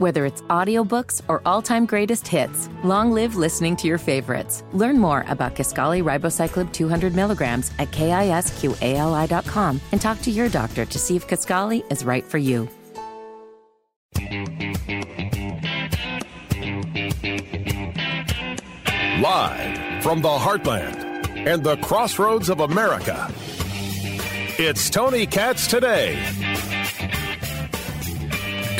Whether it's audiobooks or all-time greatest hits, long live listening to your favorites. Learn more about Kisqali Ribociclib 200 milligrams at kisqali.com and talk to your doctor to see if Kisqali is right for you. Live from the heartland and the crossroads of America, it's Tony Katz today.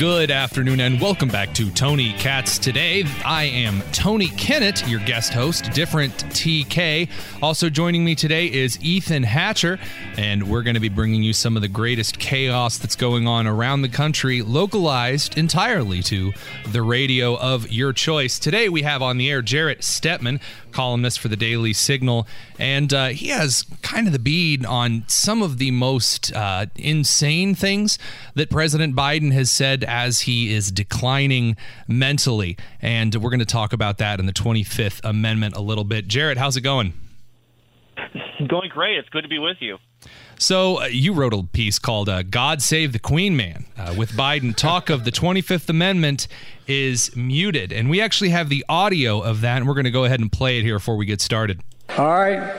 Good afternoon and welcome back to Tony Katz Today. I am Tony Kinnett, your guest host, different TK. Also joining me today is Ethan Hatcher, and we're going to be bringing you some of the greatest chaos that's going on around the country, localized entirely to the radio of your choice. Today we have on the air Jarrett Stepman, columnist for the Daily Signal, and uh, he has kind of the bead on some of the most uh, insane things that President Biden has said as he is declining mentally. And we're going to talk about that in the 25th Amendment a little bit. Jarrett, how's it going? Going great. It's good to be with you. So uh, you wrote a piece called uh, "God Save the Queen Man" uh, with Biden. Talk of the 25th Amendment is muted, and we actually have the audio of that, and we're going to go ahead and play it here before we get started. All right,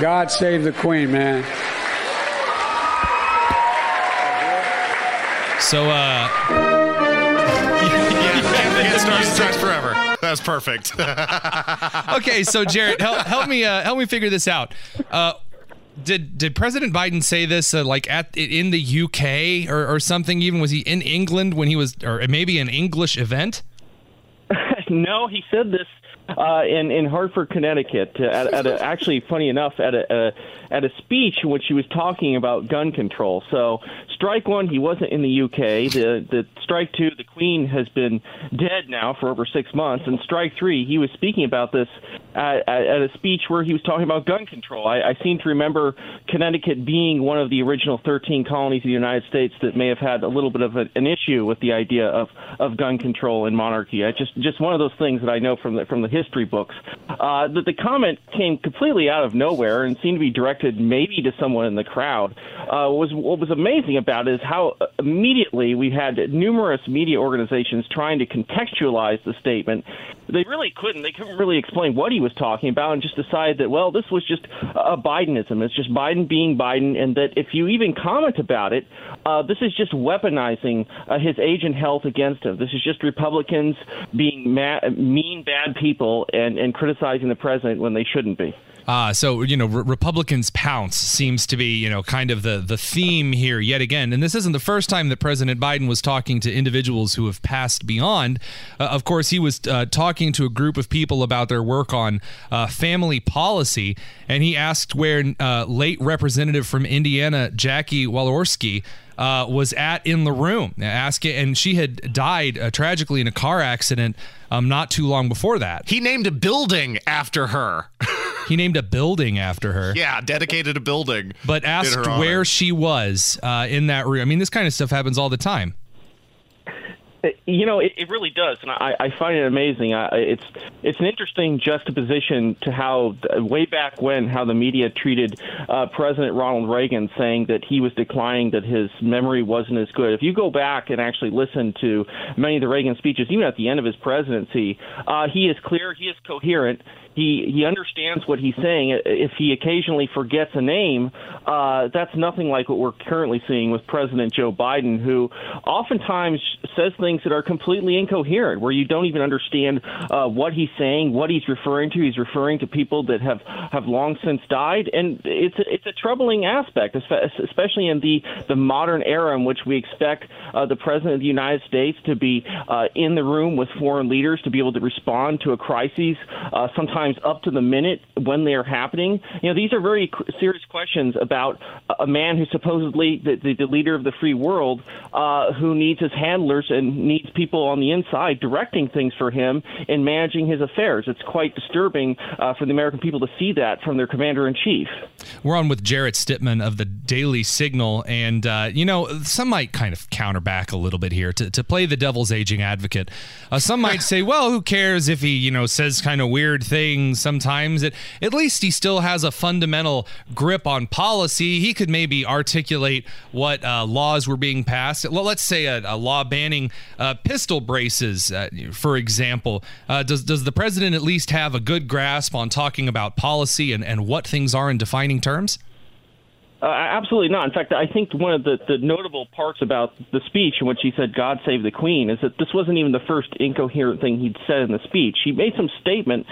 God save the Queen, man. So, uh, It starts, starts forever. That's perfect. okay, so Jarrett, help, help me uh, help me figure this out. Uh, did did President Biden say this uh, like at in the UK or, or something? Even was he in England when he was, or maybe an English event? no, he said this uh, in in Hartford, Connecticut. Uh, at, at a, actually, funny enough, at a, a at a speech in which he was talking about gun control. So, strike one, he wasn't in the UK. The the strike two, the Queen has been dead now for over six months. And strike three, he was speaking about this at, at a speech where he was talking about gun control. I, I seem to remember Connecticut being one of the original 13 colonies of the United States that may have had a little bit of a, an issue with the idea of, of gun control and monarchy. I just just one of those things that I know from the from the history books. Uh, that the comment came completely out of nowhere and seemed to be directed maybe to someone in the crowd. Uh, was what was amazing about it is how immediately we had numerous media organizations trying to contextualize the statement. They really couldn't. They couldn't really explain what he was talking about, and just decided that well, this was just a Bidenism. It's just Biden being Biden, and that if you even comment about it, uh, this is just weaponizing uh, his age and health against him. This is just Republicans being ma- mean, bad people and, and criticizing the president when they shouldn't be. Uh, so you know, re- Republicans pounce seems to be you know kind of the the theme here yet again, and this isn't the first time that President Biden was talking to individuals who have passed beyond. Uh, of course, he was uh, talking to a group of people about their work on uh, family policy, and he asked where uh, late Representative from Indiana Jackie Walorski uh, was at in the room. Ask it, and she had died tragically in a car accident um, not too long before that. he named a building after her. He named a building after her. yeah, dedicated a building. But asked where she was uh, in that room. I mean, this kind of stuff happens all the time. You know, it, it really does, and I, I find it amazing. I, it's it's an interesting juxtaposition to how way back when how the media treated uh, President Ronald Reagan, saying that he was declining, that his memory wasn't as good. If you go back and actually listen to many of the Reagan speeches, even at the end of his presidency, uh, he is clear, he is coherent. He he understands what he's saying. If he occasionally forgets a name, uh, that's nothing like what we're currently seeing with President Joe Biden, who oftentimes says things that are completely incoherent, where you don't even understand uh, what he's saying, what he's referring to. He's referring to people that have have long since died, and it's a, it's a troubling aspect, especially in the the modern era in which we expect uh, the president of the United States to be uh, in the room with foreign leaders to be able to respond to a crisis, uh, sometimes up to the minute when they are happening. You know, these are very serious questions about a man who's supposedly the, the, the leader of the free world, uh, who needs his handlers and needs people on the inside directing things for him and managing his affairs. It's quite disturbing uh, for the American people to see that from their commander in chief. We're on with Jarrett Stepman of the Daily Signal, and uh, you know some might kind of counter back a little bit here to, to play the devil's aging advocate. Uh, some might say, well, who cares if he you know says kind of weird things sometimes that at least he still has a fundamental grip on policy. He could maybe articulate what uh, laws were being passed. Well, let's say a, a law banning uh, pistol braces, uh, for example. Uh, does does the president at least have a good grasp on talking about policy and, and what things are in defining terms? Uh, absolutely not. In fact, I think one of the, the notable parts about the speech in which he said, God save the Queen, is that this wasn't even the first incoherent thing he'd said in the speech. He made some statement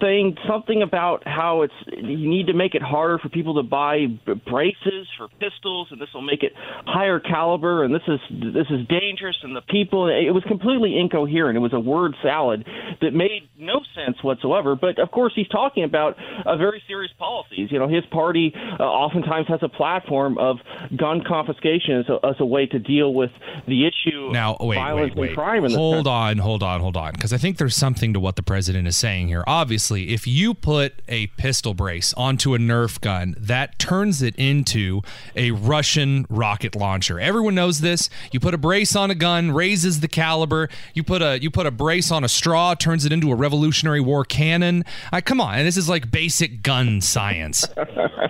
saying something about how it's you need to make it harder for people to buy braces for pistols, and this will make it higher caliber, and this is this is dangerous, and the people. It was completely incoherent. It was a word salad that made no sense whatsoever. But of course, he's talking about a very serious policies. You know, his party uh, oftentimes has a platform of gun confiscation as a, as a way to deal with the issue now, of wait, violence wait, wait. and crime. In hold on, hold on, hold on, because I think there's something to what the president is saying here. Obviously, if you put a pistol brace onto a Nerf gun, that turns it into a Russian rocket launcher. Everyone knows this. You put a brace on a gun, raises the caliber. You put a you put a brace on a straw, turns it into a Revolutionary War cannon. Uh, come on, and this is like basic gun science.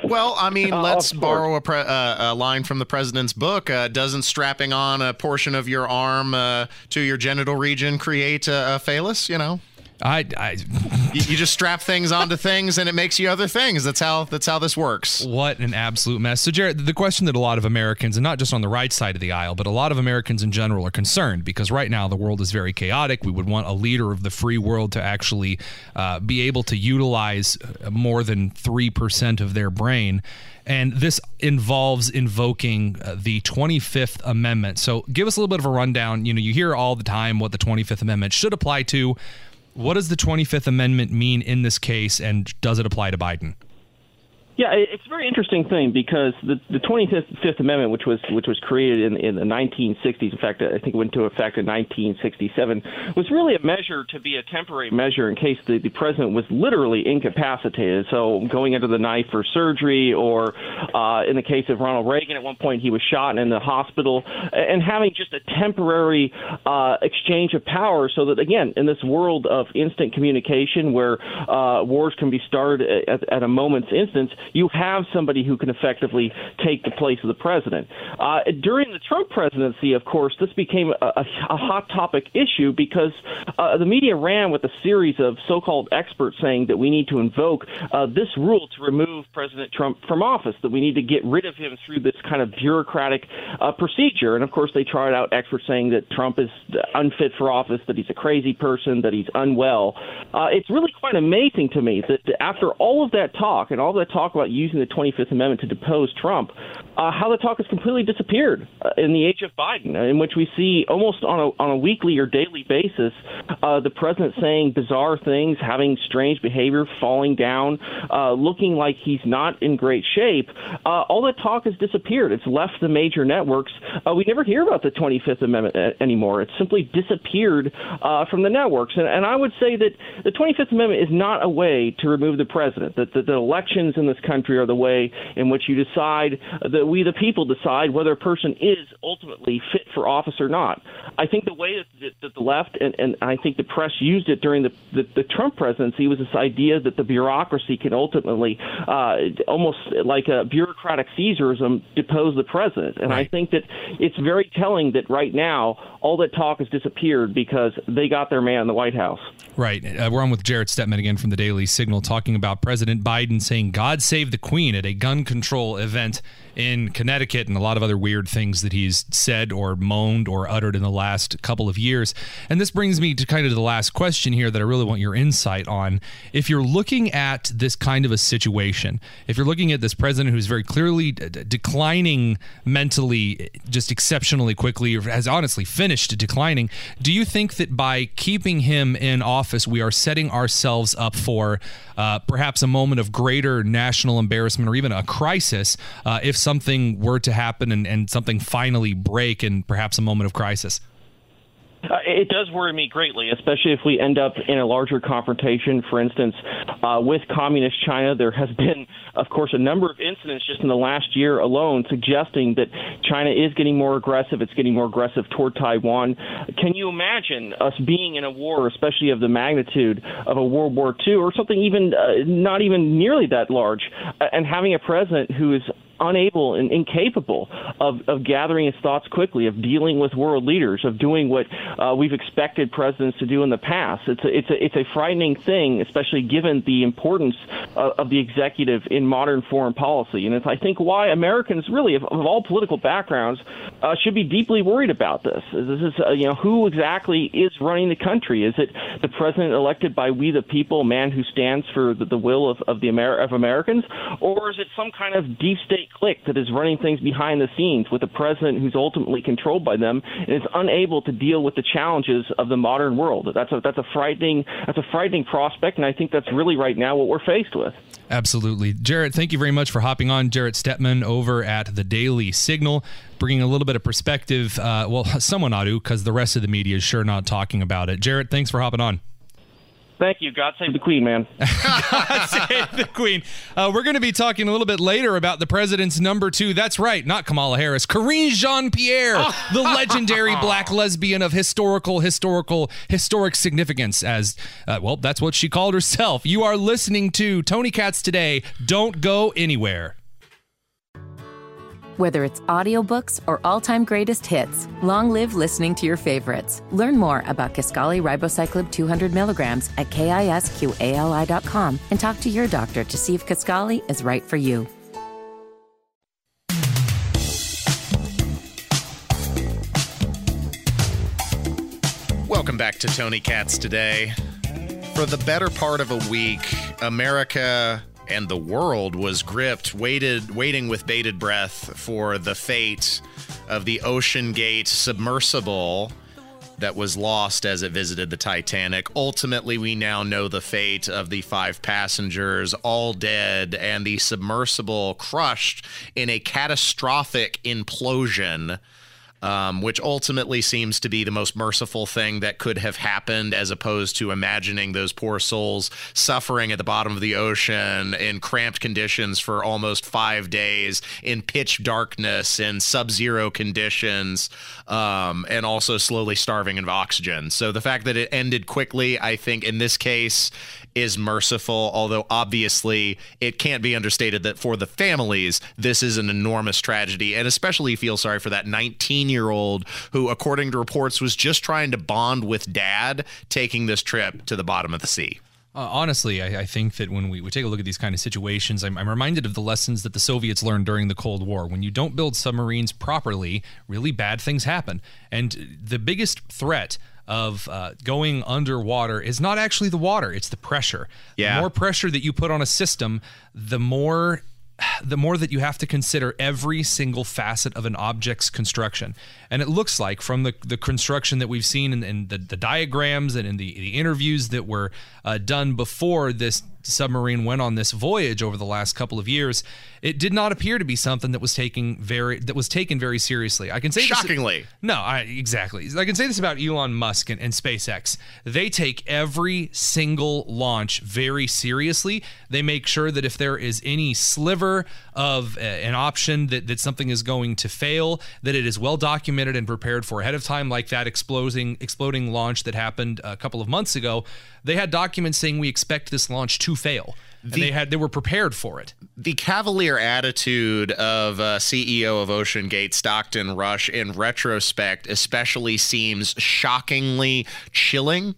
Well, I mean, Uh, let's borrow a, pre- uh, a line from the president's book. Uh, doesn't strapping on a portion of your arm uh, to your genital region create a, a phallus? You know, I, I you, you just strap things onto things, and it makes you other things. That's how that's how this works. What an absolute mess. So, Jarrett, the question that a lot of Americans, and not just on the right side of the aisle, but a lot of Americans in general are concerned because right now the world is very chaotic. We would want a leader of the free world to actually uh, be able to utilize uh, more than 3% of their brain. And this involves invoking uh, the 25th Amendment. So, give us a little bit of a rundown. You know, you hear all the time what the 25th Amendment should apply to. What does the 25th Amendment mean in this case, and does it apply to Biden? Yeah, it's a very interesting thing because the the 25th Amendment, which was which was created in in the 1960s, in fact, I think it went into effect in 1967, was really a measure to be a temporary measure in case the, the president was literally incapacitated. So going under the knife for surgery, or uh, in the case of Ronald Reagan, at one point he was shot in the hospital, and having just a temporary uh, exchange of power, so that again, in this world of instant communication, where uh, wars can be started at, at a moment's instance, you have somebody who can effectively take the place of the president. Uh, during the Trump presidency, of course, this became a, a, hot topic issue because uh, the media ran with a series of so-called experts saying that we need to invoke uh, this rule to remove President Trump from office, that we need to get rid of him through this kind of bureaucratic uh, procedure. And of course, they tried out experts saying that Trump is unfit for office, that he's a crazy person, that he's unwell. Uh, it's really quite amazing to me that after all of that talk and all that talk about using the 25th Amendment to depose Trump, uh, how the talk has completely disappeared uh, in the age of Biden, in which we see almost on a, on a weekly or daily basis uh, the president saying bizarre things, having strange behavior, falling down, uh, looking like he's not in great shape. Uh, all that talk has disappeared. It's left the major networks. Uh, we never hear about the 25th Amendment anymore. It's simply disappeared uh, from the networks. And, and I would say that the 25th Amendment is not a way to remove the president. That the, the elections in this country are the way in which you decide that we, the people, decide whether a person is ultimately fit for office or not. I think the way that, that, that the left and, and I think the press used it during the, the, the Trump presidency was this idea that the bureaucracy can ultimately, uh, almost like a bureaucratic Caesarism, depose the president. And I think that it's very telling that right now all that talk has disappeared because they got their man in the White House. Right. Uh, we're on with Jarrett Stepman again from the Daily Signal talking about President Biden saying, God save the Queen at a gun control event in Connecticut and a lot of other weird things that he's said or moaned or uttered in the last couple of years. And this brings me to kind of the last question here that I really want your insight on. If you're looking at this kind of a situation, if you're looking at this president who's very clearly d- declining mentally just exceptionally quickly, or has honestly finished declining, do you think that by keeping him in office, we are setting ourselves up for uh, perhaps a moment of greater national embarrassment or even a crisis uh, if something were to happen and, and something finally break and perhaps a moment of crisis? Uh, it does worry me greatly, especially if we end up in a larger confrontation. For instance, uh, with communist China, there has been, of course, a number of incidents just in the last year alone suggesting that China is getting more aggressive. It's getting more aggressive toward Taiwan. Can you imagine us being in a war, especially of the magnitude of a World War II or something even uh, not even nearly that large, uh, and having a president who is unable and incapable of, of gathering his thoughts quickly, of dealing with world leaders, of doing what uh, we've expected presidents to do in the past. It's a, it's a, it's a frightening thing, especially given the importance of, of the executive in modern foreign policy. And it's, I think, why Americans, really, of, of all political backgrounds, uh, should be deeply worried about this. This is, uh, you know, who exactly is running the country? Is it the president elected by we the people, man who stands for the, the will of, of the Amer- of Americans, or is it some kind of deep state clique that is running things behind the scenes with a president who's ultimately controlled by them and is unable to deal with the challenges of the modern world. That's a that's a frightening that's a frightening prospect, and I think that's really right now what we're faced with. Absolutely, Jarrett. Thank you very much for hopping on, Jarrett Stepman over at the Daily Signal, bringing a little bit of perspective. Uh, well, someone ought to, because the rest of the media is sure not talking about it. Jarrett, thanks for hopping on. Thank you. God save the Queen, man. God save the Queen. Uh, we're going to be talking a little bit later about the president's number two. That's right, not Kamala Harris. Karine Jean Pierre, the legendary black lesbian of historical, historical, historic significance. As uh, well, that's what she called herself. You are listening to Tony Katz today. Don't go anywhere. Whether it's audiobooks or all-time greatest hits, long live listening to your favorites. Learn more about Kisqali Ribociclib 200 milligrams at kisqali.com and talk to your doctor to see if Kisqali is right for you. Welcome back to Tony Katz today. For the better part of a week, America and the world was gripped, waited, waiting with bated breath for the fate of the OceanGate submersible that was lost as it visited the Titanic. Ultimately, we now know the fate of the five passengers, all dead, and the submersible crushed in a catastrophic implosion um, which ultimately seems to be the most merciful thing that could have happened, as opposed to imagining those poor souls suffering at the bottom of the ocean in cramped conditions for almost five days in pitch darkness and sub zero conditions, um, and also slowly starving of oxygen. So the fact that it ended quickly, I think in this case, is merciful, although obviously it can't be understated that for the families, this is an enormous tragedy. And especially feel sorry for that 19 year old who, according to reports, was just trying to bond with dad taking this trip to the bottom of the sea. Uh, honestly, I, I, think that when we, we take a look at these kind of situations, I'm, I'm reminded of the lessons that the Soviets learned during the Cold War. When you don't build submarines properly, really bad things happen. And the biggest threat of uh, going underwater is not actually the water, it's the pressure. Yeah. The more pressure that you put on a system, the more the more that you have to consider every single facet of an object's construction. And it looks like from the, the construction that we've seen in, in the, the diagrams and in the, the interviews that were uh, done before this submarine went on this voyage over the last couple of years, it did not appear to be something that was taken very that was taken very seriously. I can say shockingly. This, no, I, exactly. I can say this about Elon Musk and, and SpaceX. They take every single launch very seriously. They make sure that if there is any sliver of uh, an option that that something is going to fail, that it is well documented and prepared for ahead of time, like that exploding exploding launch that happened a couple of months ago. They had documents saying we expect this launch to fail. The, they had they were prepared for it. The cavalier attitude of uh, CEO of OceanGate, Stockton Rush, in retrospect, especially seems shockingly chilling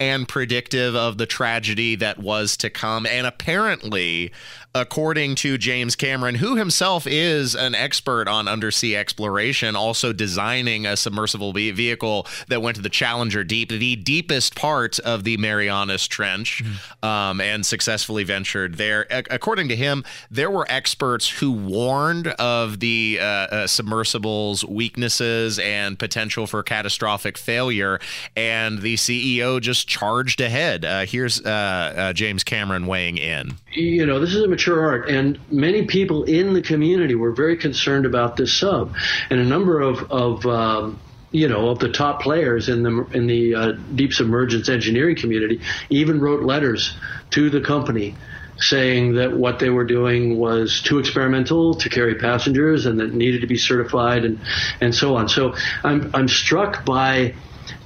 and predictive of the tragedy that was to come. And apparently, according to James Cameron, who himself is an expert on undersea exploration, also designing a submersible vehicle that went to the Challenger Deep, the deepest part of the Marianas Trench, mm-hmm. um, and successfully ventured there. A- according to him, there were experts who warned of the uh, uh, submersible's weaknesses and potential for catastrophic failure, and the CEO just charged ahead. Uh, here's uh, uh, James Cameron weighing in. You know, this is a mature art, and many people in the community were very concerned about this sub, and a number of of um, you know, of the top players in the in the uh, deep submergence engineering community, even wrote letters to the company saying that what they were doing was too experimental to carry passengers and that needed to be certified and and so on. So I'm I'm struck by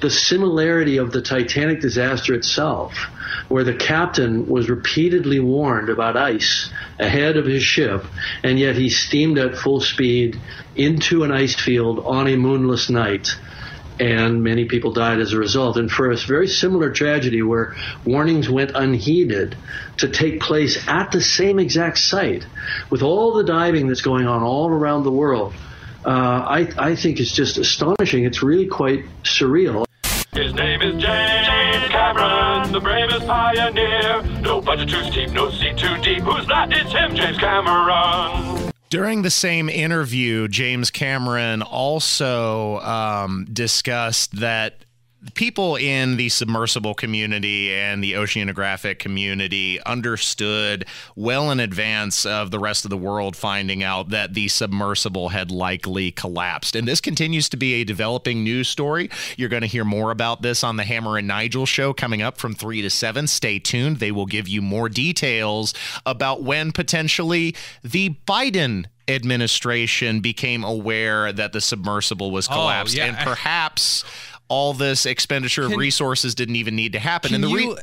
the similarity of the Titanic disaster itself, where the captain was repeatedly warned about ice ahead of his ship, and yet he steamed at full speed into an ice field on a moonless night and many people died as a result. And for a very similar tragedy where warnings went unheeded to take place at the same exact site, with all the diving that's going on all around the world, uh, I, I think it's just astonishing. It's really quite surreal. His name is James Cameron, the bravest pioneer. No budget too steep, no sea too deep. Who's that? It's him, James Cameron. During the same interview, James Cameron also um, discussed that people in the submersible community and the oceanographic community understood well in advance of the rest of the world finding out that the submersible had likely collapsed. And this continues to be a developing news story. You're going to hear more about this on the Hammer and Nigel show coming up from 3 to 7. Stay tuned. They will give you more details about when potentially the Biden administration became aware that the submersible was oh, collapsed oh, yeah. and perhaps all this expenditure of Can, resources didn't even need to happen. And the re- you,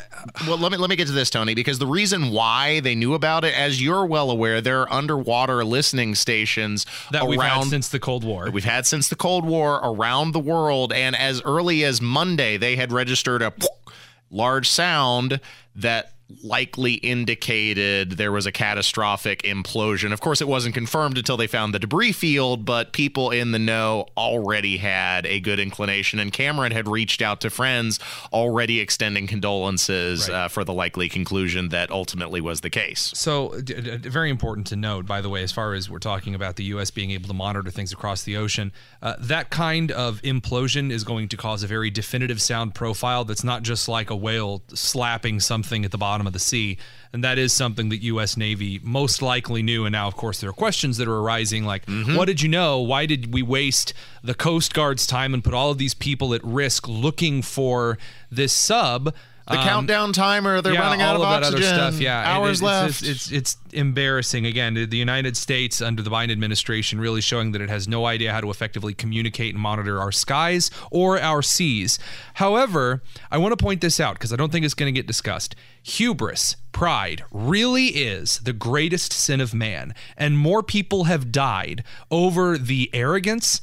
well, let me let me get to this, Tony, because the reason why they knew about it, as you're well aware, there are underwater listening stations that around, we've had since the Cold War. We've had since the Cold War around the world, and as early as Monday, they had registered a large sound that likely indicated there was a catastrophic implosion. Of course, it wasn't confirmed until they found the debris field, but people in the know already had a good inclination. And Cameron had reached out to friends, already extending condolences right. uh, for the likely conclusion that ultimately was the case. So, d- d- very important to note, by the way, as far as we're talking about the U.S. being able to monitor things across the ocean, uh, that kind of implosion is going to cause a very definitive sound profile that's not just like a whale slapping something at the bottom bottom of the sea. And that is something that U.S. Navy most likely knew. And now, of course, there are questions that are arising like, mm-hmm. what did you know? Why did we waste the Coast Guard's time and put all of these people at risk looking for this sub? The um, countdown timer, they're yeah, running out of, oxygen. Stuff, yeah. Hours it's, left. It's, it's, it's, embarrassing. Again, the United States under the Biden administration really showing that it has no idea how to effectively communicate and monitor our skies or our seas. However, I want to point this out because I don't think it's going to get discussed. Hubris, pride, really is the greatest sin of man, and more people have died over the arrogance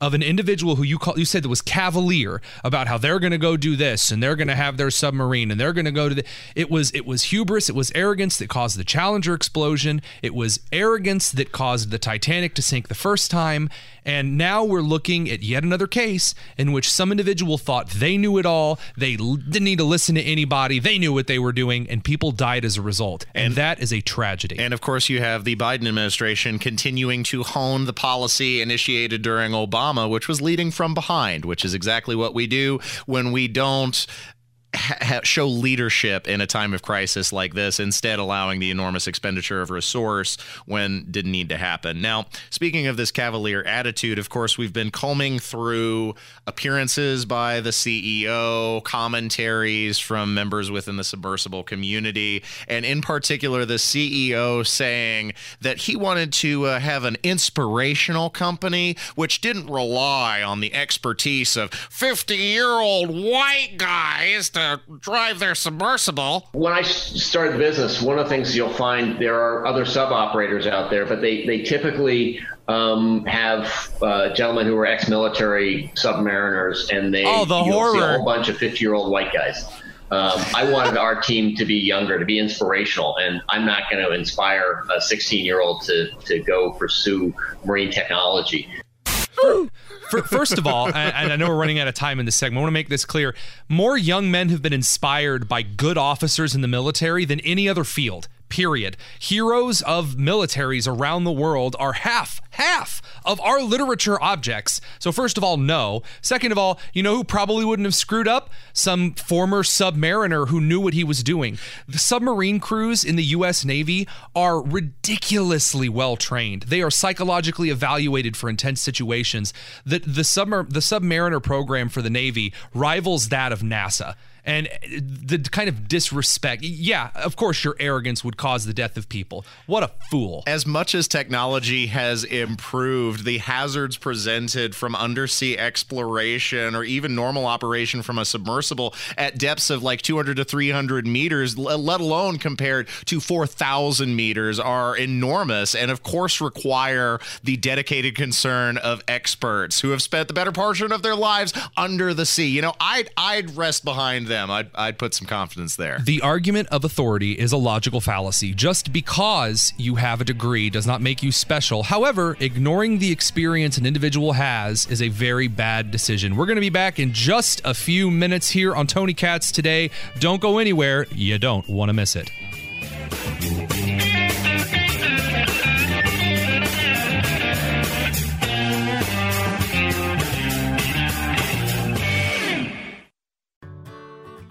of an individual who you call you said that was cavalier about how they're going to go do this and they're going to have their submarine and they're going to go to the it was it was hubris it was arrogance that caused the challenger explosion. It was arrogance that caused the titanic to sink the first time and now we're looking at yet another case in which some individual thought they knew it all they didn't need to listen to anybody they knew what they were doing and people died as a result. And, and that is a tragedy. and of course you have the biden administration continuing to hone the policy initiated during obama Obama, which was leading from behind, which is exactly what we do when we don't ha- show leadership in a time of crisis like this, instead allowing the enormous expenditure of resource when didn't need to happen. Now, speaking of this cavalier attitude, of course, we've been combing through appearances by the CEO, commentaries from members within the submersible community, and in particular, the CEO saying that he wanted to uh, have an inspirational company which didn't rely on the expertise of 50 year old white guys to to drive their submersible. When I started the business, one of the things you'll find there are other sub operators out there, but they, they typically um, have uh, gentlemen who are ex-military submariners, and they oh, the horror. see a whole bunch of 50-year-old white guys. Um, I wanted our team to be younger, to be inspirational, and I'm not going to inspire a 16 year old to to go pursue marine technology. First of all, and I know we're running out of time in this segment, I want to make this clear. More young men have been inspired by good officers in the military than any other field period. Heroes of militaries around the world are half half of our literature objects. So, first of all, no. Second of all, you know who probably wouldn't have screwed up? Some former submariner who knew what he was doing. The submarine crews in the U.S. Navy are ridiculously well trained. They are psychologically evaluated for intense situations. The, the, submar- the submariner program for the Navy rivals that of NASA and uh, the kind of disrespect. Yeah, of course, your arrogance would cause the death of people. What a fool. As much as technology has improved, the hazards presented from undersea exploration or even normal operation from a submersible at depths of like 200 to 300 meters, let alone compared to 4,000 meters, are enormous and, of course, require the dedicated concern of experts who have spent the better portion of their lives under the sea. You know, I'd, I'd rest behind them. I'd, I'd put some confidence there. The argument of authority is a logical fallacy. Just because you have a degree does not make you special. However, ignoring the experience an individual has is a very bad decision. We're going to be back in just a few minutes here on Tony Katz today. Don't go anywhere. You don't want to miss it.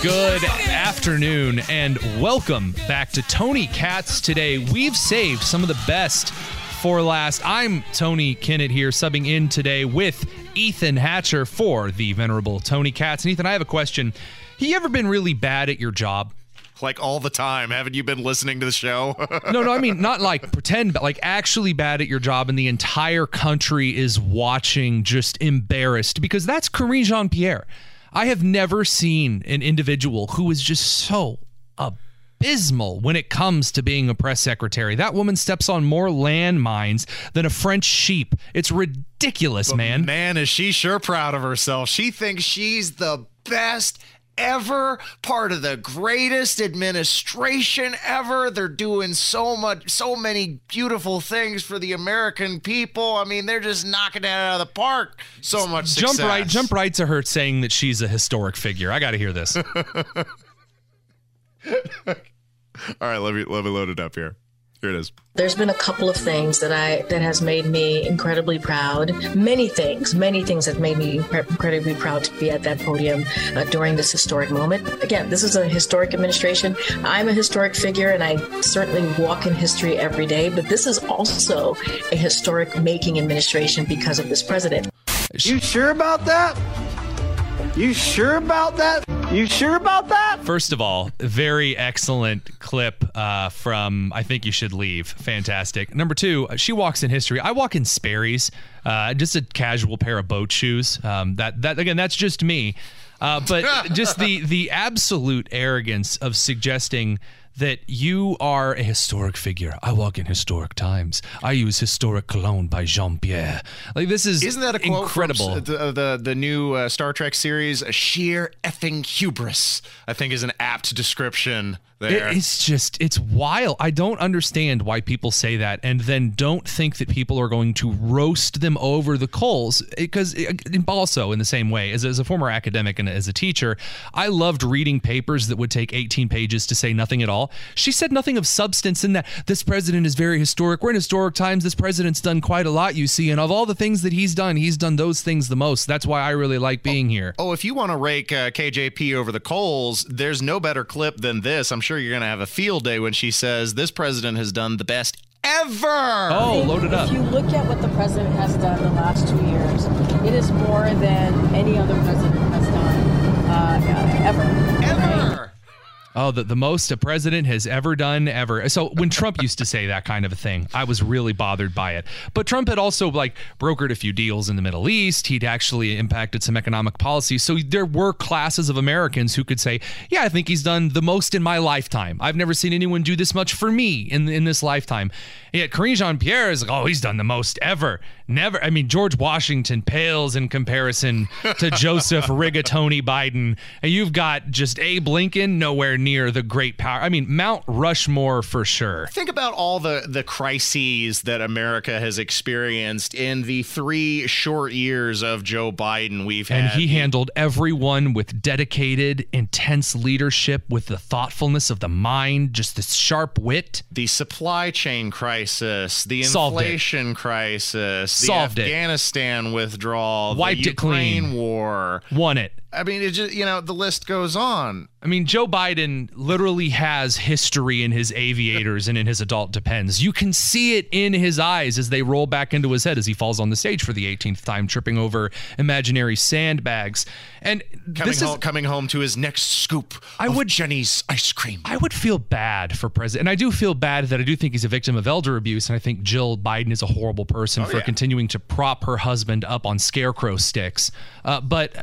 Good afternoon and welcome back to Tony Katz today. We've saved some of the best for last. I'm Tony Kinnett here, subbing in today with Ethan Hatcher for the venerable Tony Katz. And Ethan, I have a question. Have you ever been really bad at your job? Like all the time. Haven't you been listening to the show? no, no, I mean not like pretend, but like actually bad at your job, and the entire country is watching, just embarrassed because that's Karine Jean Pierre. I have never seen an individual who is just so abysmal when it comes to being a press secretary. That woman steps on more landmines than a French sheep. It's ridiculous, man. Man, is she sure proud of herself. She thinks she's the best ever, part of the greatest administration ever. They're doing so much, so many beautiful things for the American people. I mean, they're just knocking it out of the park. So much success. Jump right, jump right to her saying that she's a historic figure. I got to hear this. All right, let me let me load it up here. Here it is. There's been a couple of things that I that has made me incredibly proud. Many things, many things have made me incredibly proud to be at that podium uh, during this historic moment. Again, this is a historic administration. I'm a historic figure, and I certainly walk in history every day. But this is also a historic making administration because of this president. You sure about that? You sure about that? You sure about that? First of all, very excellent clip uh, from I Think You Should Leave. Fantastic. Number two, she walks in history. I walk in Sperry's, uh, just a casual pair of boat shoes. Um, that that again, that's just me. Uh, but just the the absolute arrogance of suggesting that you are a historic figure. I walk in historic times. I use historic cologne by Jean Pierre. Like this is isn't that a quote incredible? From the, the the new uh, Star Trek series, a sheer effing hubris. I think is an apt description. There. It's just it's wild. I don't understand why people say that and then don't think that people are going to roast them over the coals. Because also in the same way as, as a former academic and as a teacher, I loved reading papers that would take 18 pages to say nothing at all. She said nothing of substance in that this president is very historic. We're in historic times. This president's done quite a lot, you see, and of all the things that he's done, he's done those things the most. That's why I really like being oh, here. Oh, if you want to rake uh, KJP over the coals, there's no better clip than this. I'm sure you're going to have a field day when she says this president has done the best ever. Oh, load it up. If you look at what the president has done the last two years, it is more than any other president has done uh, ever. Ever. Right? Oh, the, the most a president has ever done ever. So when Trump used to say that kind of a thing, I was really bothered by it. But Trump had also like brokered a few deals in the Middle East. He'd actually impacted some economic policy. So there were classes of Americans who could say, "Yeah, I think he's done the most in my lifetime. I've never seen anyone do this much for me in in this lifetime." And yet Karine Jean-Pierre is like, "Oh, he's done the most ever." Never. I mean, George Washington pales in comparison to Joseph Rigatoni Biden. And you've got just Abe Lincoln nowhere near the great power. I mean, Mount Rushmore for sure. Think about all the the crises that America has experienced in the three short years of Joe Biden. We've and had he handled everyone with dedicated, intense leadership, with the thoughtfulness of the mind, just this sharp wit. the supply chain crisis, the inflation crisis, the Solved it. Afghanistan withdrawal, Wiped the it clean. War. Won it. I mean, it just you know the list goes on. I mean, Joe Biden literally has history in his aviators and in his adult depends. You can see it in his eyes as they roll back into his head as he falls on the stage for the 18th time, tripping over imaginary sandbags. And Coming this home, is coming home to his next scoop. I of would- Jeni's ice cream. I would feel bad for president, and I do feel bad that I do think he's a victim of elder abuse, and I think Jill Biden is a horrible person Oh, for yeah. continuing to prop her husband up on scarecrow sticks. Uh, but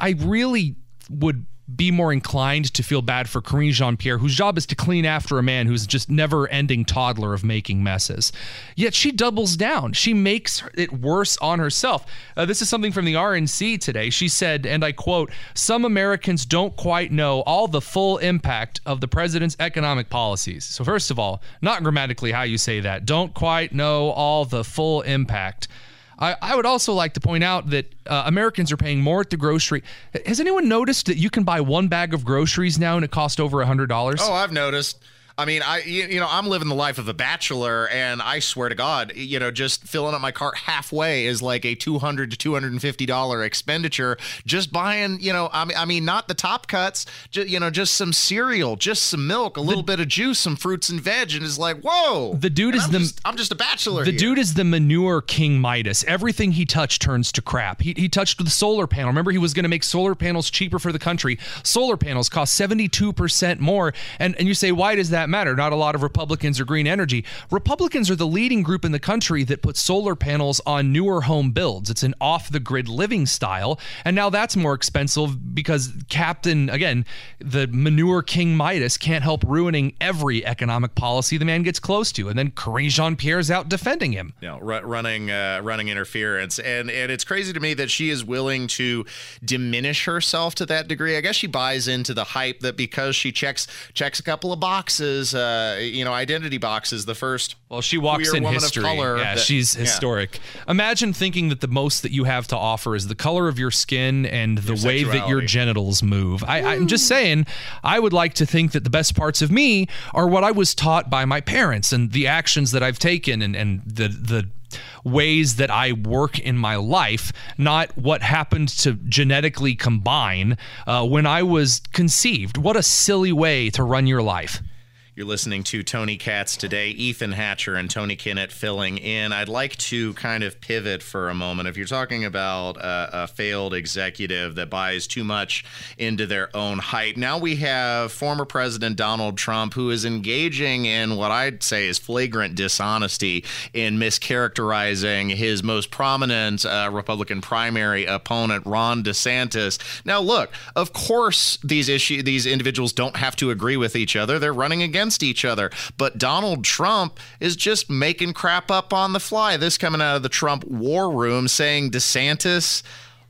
I really would be more inclined to feel bad for Karine Jean-Pierre, whose job is to clean after a man who's just never-ending toddler of making messes. Yet she doubles down. She makes it worse on herself. Uh, this is something from the RNC today. She said, and I quote, "Some Americans don't quite know all the full impact of the president's economic policies." So first of all, not grammatically how you say that. Don't quite know all the full impact. I, I would also like to point out that uh, Americans are paying more at the grocery. Has anyone noticed that you can buy one bag of groceries now and it costs over a hundred dollars? Oh, I've noticed. I mean, I you, you know I'm living the life of a bachelor, and I swear to God, you know, just filling up my cart halfway is like a two hundred to two hundred and fifty dollar expenditure. Just buying, you know, I mean, I mean, not the top cuts, just, you know, just some cereal, just some milk, a little bit of juice, some fruits and veg, and it's like, whoa. The dude is I'm the just, I'm just a bachelor. The here. dude is the manure king Midas. Everything he touched turns to crap. He, he touched the solar panel. Remember, he was going to make solar panels cheaper for the country. Solar panels cost 72% more. And, and you say, why does that matter? Not a lot of Republicans or green energy. Republicans are the leading group in the country that put solar panels on newer home builds. It's an off the grid living style. And now that's more expensive because Captain, again, the manure king Midas can't help ruining every economic policy the man gets close to. And then Karine Jean Pierre's out defending him. you know, ru- running uh, running interference, and and it's crazy to me that she is willing to diminish herself to that degree. I guess she buys into the hype that because she checks checks a couple of boxes, uh, you know, identity boxes. The first, well, she walks queer in woman history. Of color yeah, that- she's yeah. historic. Imagine thinking that the most that you have to offer is the color of your skin and the Your way that your genitals move. I, I'm just saying, I would like to think that the best parts of me are what I was taught by my parents and the actions that I've taken and, and the the ways that I work in my life, not what happened to genetically combine uh, when I was conceived. What a silly way to run your life. You're listening to Tony Katz today. Ethan Hatcher and Tony Kinnett filling in. I'd like to kind of pivot for a moment. If you're talking about a, a failed executive that buys too much into their own hype, now we have former President Donald Trump who is engaging in what I'd say is flagrant dishonesty in mischaracterizing his most prominent uh, Republican primary opponent, Ron DeSantis. Now, look, of course, these issue these individuals don't have to agree with each other. They're running against each other. But Donald Trump is just making crap up on the fly. This coming out of the Trump war room saying DeSantis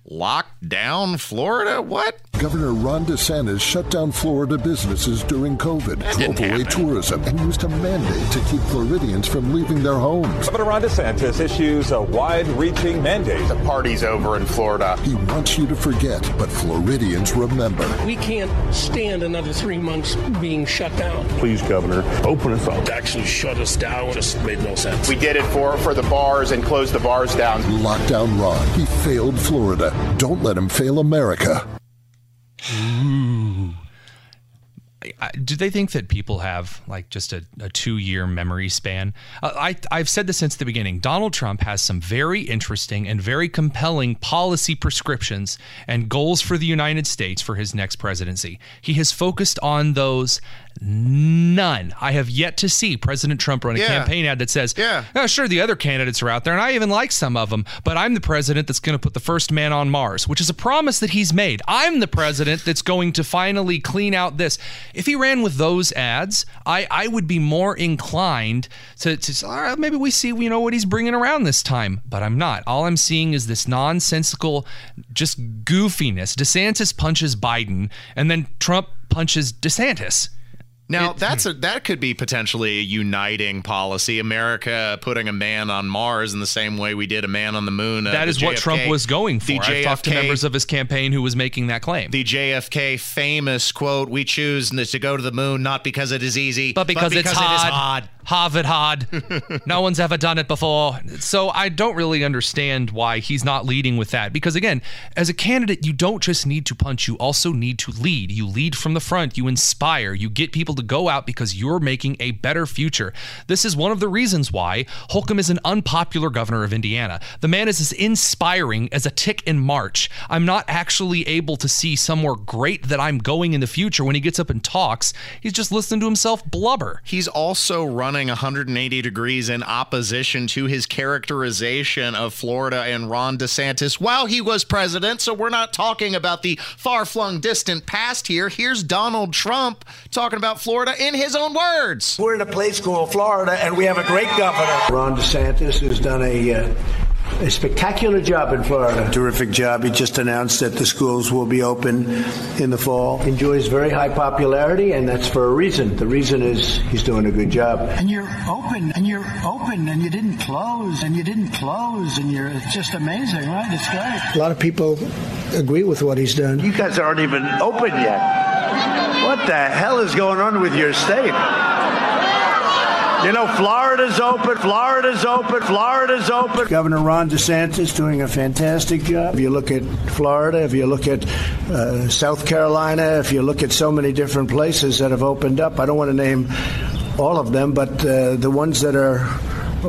locked down Florida. What? Governor Ron DeSantis shut down Florida businesses during COVID, drove away tourism, and used a mandate to keep Floridians from leaving their homes. Governor Ron DeSantis issues a wide-reaching mandate. The party's over in Florida. He wants you to forget, but Floridians remember. We can't stand another three months being shut down. Please, Governor, open us up. To actually shut us down just made no sense. We did it for, for the bars and closed the bars down. Lockdown Ron. He failed Florida. Don't let him fail America. I- do they think that people have like just a, a two-year memory span? Uh, I I've said this since the beginning. Donald Trump has some very interesting and very compelling policy prescriptions and goals for the United States for his next presidency. He has focused on those. None. I have yet to see President Trump run a Yeah. campaign ad that says, Yeah. "Oh, sure, the other candidates are out there, and I even like some of them, but I'm the president that's going to put the first man on Mars," which is a promise that he's made. I'm the president that's going to finally clean out this. If he ran with those ads, I, I would be more inclined to, to say, all right, maybe we see, you know, what he's bringing around this time, but I'm not. All I'm seeing is this nonsensical, just goofiness. DeSantis punches Biden, and then Trump punches DeSantis. Now that's a that could be potentially a uniting policy. America putting a man on Mars in the same way we did a man on the moon. uh, That is what Trump was going for. The I've talked to JFK members of his campaign who was making that claim. the JFK famous quote: "We choose to go to the moon not because it is easy, but because, it's it is hard. Hard." Harvard hard. no one's ever done it before. So I don't really understand why he's not leading with that. Because again, as a candidate, you don't just need to punch, you also need to lead. You lead from the front, you inspire, you get people to go out because you're making a better future. This is one of the reasons why Holcomb is an unpopular governor of Indiana. The man is as inspiring as a tick in March. I'm not actually able to see somewhere great that I'm going in the future when he gets up and talks. He's just listening to himself blubber. He's also running 180 degrees in opposition to his characterization of Florida and Ron DeSantis while he was president. So we're not talking about the far flung distant past here. Here's Donald Trump talking about Florida in his own words. We're in a place called Florida, and we have a great governor. Ron DeSantis has done a, uh, a spectacular job in Florida. Terrific job. He just announced that the schools will be open in the fall. Enjoys very high popularity, and that's for a reason. The reason is he's doing a good job. And you're open, and you're open, and you didn't close, and you didn't close, and you're it's just amazing, right? It's great. A lot of people agree with what he's done. You guys aren't even open yet. What the hell is going on with your state? You know, Florida's open, Florida's open, Florida's open. Governor Ron DeSantis doing a fantastic job. If you look at Florida, if you look at uh, South Carolina, if you look at so many different places that have opened up, I don't want to name all of them, but uh, the ones that are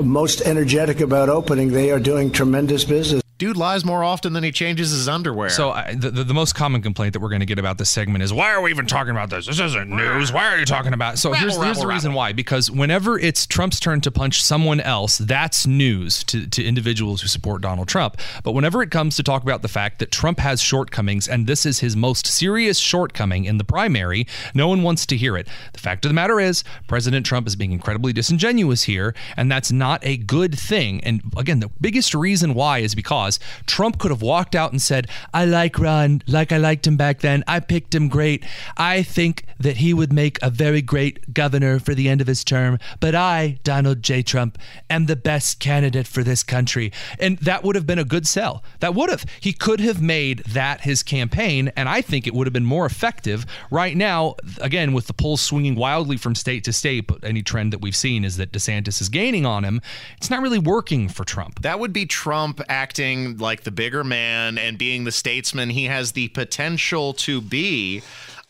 most energetic about opening, they are doing tremendous business. Dude lies more often than he changes his underwear. So I, the, the the most common complaint that we're going to get about this segment is why are we even talking about this? This isn't news. Why are you talking about? So Rabble, here's here's rabble, the reason why. Because whenever it's Trump's turn to punch someone else, that's news to to individuals who support Donald Trump. But whenever it comes to talk about the fact that Trump has shortcomings and this is his most serious shortcoming in the primary, no one wants to hear it. The fact of the matter is, President Trump is being incredibly disingenuous here, and that's not a good thing. And again, the biggest reason why is because Trump could have walked out and said, I like Ron like I liked him back then. I picked him great. I think that he would make a very great governor for the end of his term. But I, Donald J. Trump, am the best candidate for this country. And that would have been a good sell. That would have. He could have made that his campaign. And I think it would have been more effective. Right now, again, with the polls swinging wildly from state to state, but any trend that we've seen is that DeSantis is gaining on him. It's not really working for Trump. That would be Trump acting like the bigger man and being the statesman he has the potential to be.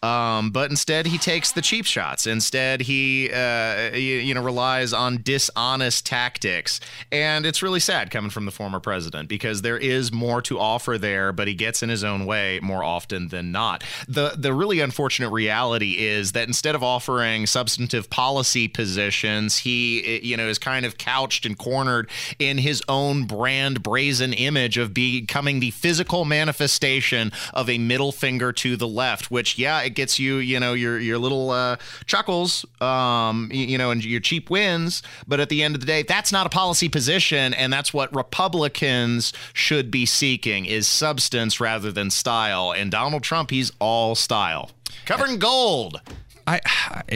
Um, but instead, he takes the cheap shots. Instead, he uh, you, you know relies on dishonest tactics, and it's really sad coming from the former president because there is more to offer there, but he gets in his own way more often than not. the The really unfortunate reality is that instead of offering substantive policy positions, he you know is kind of couched and cornered in his own brand brazen image of becoming the physical manifestation of a middle finger to the left, which yeah it gets you, you know, your your little uh, chuckles, um, you, you know, and your cheap wins. But at the end of the day, that's not a policy position, and that's what Republicans should be seeking: is substance rather than style. And Donald Trump, he's all style, covering gold. I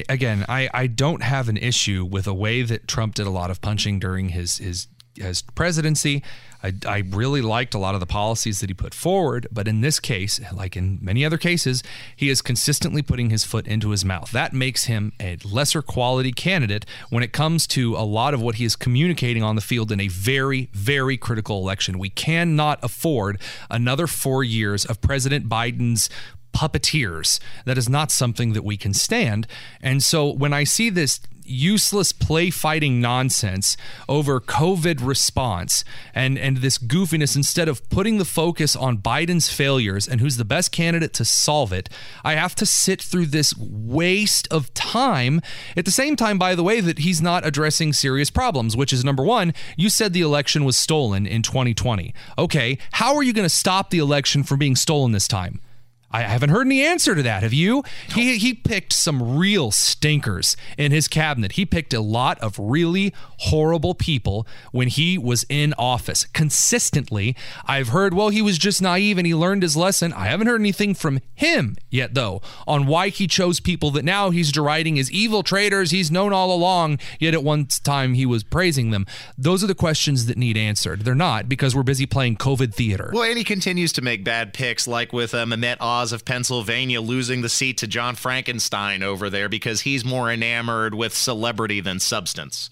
again, I, I don't have an issue with a way that Trump did a lot of punching during his his his presidency. I, I really liked a lot of the policies that he put forward, but in this case, like in many other cases, he is consistently putting his foot into his mouth. That makes him a lesser quality candidate when it comes to a lot of what he is communicating on the field in a very, very critical election. We cannot afford another four years of President Biden's puppeteers. That is not something that we can stand. And so when I see this useless play fighting nonsense over COVID response and and this goofiness instead of putting the focus on Biden's failures and who's the best candidate to solve it I have to sit through this waste of time. At the same time by the way that he's not addressing serious problems which is number 1 you said the election was stolen in 2020 okay how are you going to stop the election from being stolen this time I haven't heard any answer to that. Have you? He he picked some real stinkers in his cabinet. He picked a lot of really horrible people when he was in office. Consistently, I've heard, well, he was just naive and he learned his lesson. I haven't heard anything from him yet, though, on why he chose people that now he's deriding as evil traitors he's known all along, yet at one time he was praising them. Those are the questions that need answered. They're not because we're busy playing COVID theater. Well, and he continues to make bad picks, like with uh, Mehmet Oz of Pennsylvania losing the seat to John Frankenstein over there because he's more enamored with celebrity than substance.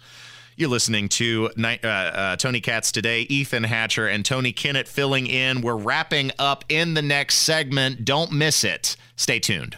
You're listening to uh, uh, Tony Katz today, Ethan Hatcher, and Tony Kinnett filling in. We're wrapping up in the next segment. Don't miss it. Stay tuned.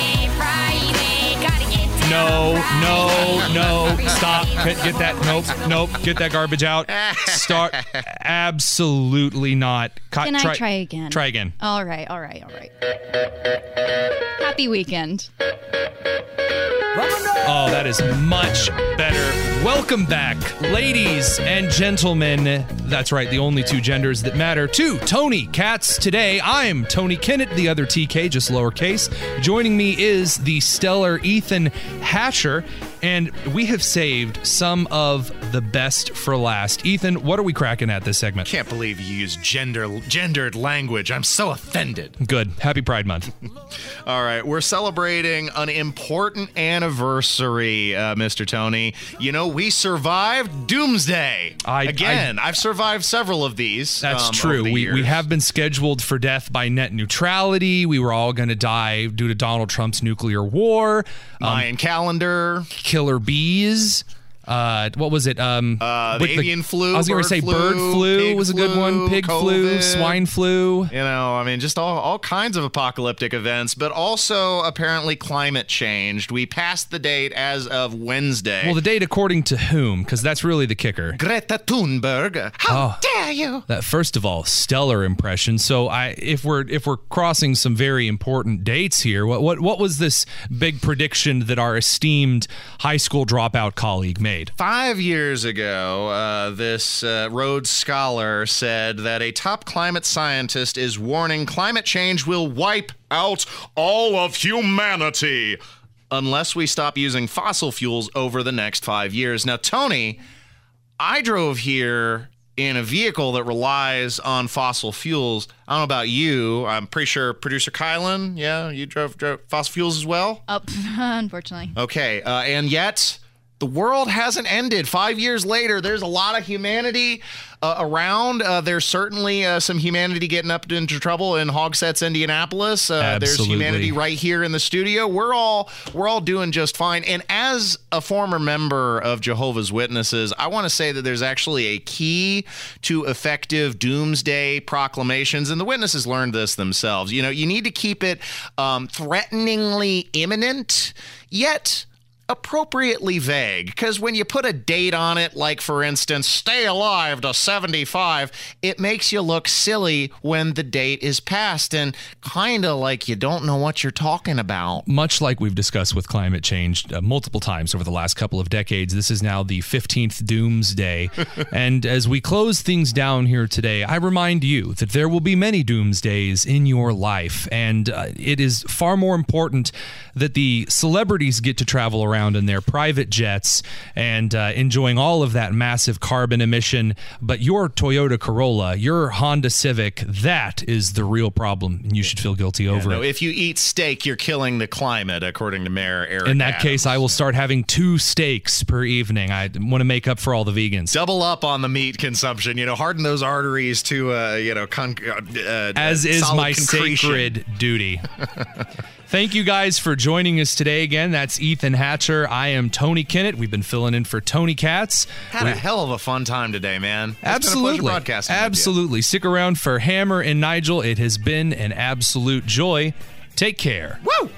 No, no, no. Stop. Get that. Nope, nope. Get that garbage out. Start. Absolutely not. Ca- Can I try again? Try again. All right, all right, all right. Happy weekend. Oh, that is much better. Welcome back, ladies and gentlemen. That's right, the only two genders that matter to Tony Katz today. I'm Tony Kinnett, the other TK, just lowercase. Joining me is the stellar Ethan Hatcher, and we have saved some of the best for last. Ethan, what are we cracking at this segment? Can't believe you use gender gendered language. I'm so offended. Good. Happy Pride Month. All right, we're celebrating an important anniversary, uh, Mr. Tony. You know, we survived Doomsday. I- Again, I, have survived several of these. That's um, true. the We, we have been scheduled for death by net neutrality. We were all going to die due to Donald Trump's nuclear war. Mayan calendar. Killer bees. Uh, what was it? Um, Uh, the avian flu. I was going to say flu, bird flu was a good one. Pig flu, swine flu. You know, I mean, just all, all kinds of apocalyptic events, but also apparently climate changed. We passed the date as of Wednesday. Well, the date according to whom? Because that's really the kicker. Greta Thunberg. How Oh. dare you? That first of all, stellar impression. So I if we're if we're crossing some very important dates here, what what what was this big prediction that our esteemed high school dropout colleague made? Five years ago, uh, this uh, Rhodes scholar said that a top climate scientist is warning climate change will wipe out all of humanity unless we stop using fossil fuels over the next five years. Now, Tony, I drove here in a vehicle that relies on fossil fuels. I don't know about you. I'm pretty sure producer Kylan, yeah, you drove, drove fossil fuels as well? Up, unfortunately. Okay, uh, and yet the world hasn't ended. Five years later, there's a lot of humanity uh, around. Uh, there's certainly uh, some humanity getting up into trouble in Hogsets, Indianapolis. Uh, there's humanity right here in the studio. We're all we're all doing just fine. And as a former member of Jehovah's Witnesses, I want to say that there's actually a key to effective doomsday proclamations, and the witnesses learned this themselves. You know, you need to keep it um, threateningly imminent, yet appropriately vague because when you put a date on it like for instance stay alive to 75 it makes you look silly when the date is passed and kind of like you don't know what you're talking about Much like we've discussed with climate change uh, multiple times over the last couple of decades, this is now the 15th doomsday. and as we close things down here today, I remind you that there will be many doomsdays in your life. And uh, it is far more important that the celebrities get to travel around around in their private jets and uh, enjoying all of that massive carbon emission. But your Toyota Corolla, your Honda Civic, that is the real problem, and you should feel guilty over No, it. if you eat steak, you're killing the climate, according to Mayor Eric. In that Adams. case, I will start having two steaks per evening. I want to make up for all the vegans. double up on the meat consumption. You know, harden those arteries to uh, you know, con- uh, As uh, is solid my concretion. sacred duty. Thank you guys for joining us today again. That's Ethan Hatcher. I am Tony Kinnett. We've been filling in for Tony Katz. Had We- a hell of a fun time today, man. It's been a Absolutely. pleasure broadcasting. Absolutely. Stick around for Hammer and Nigel. It has been an absolute joy. Take care. Woo!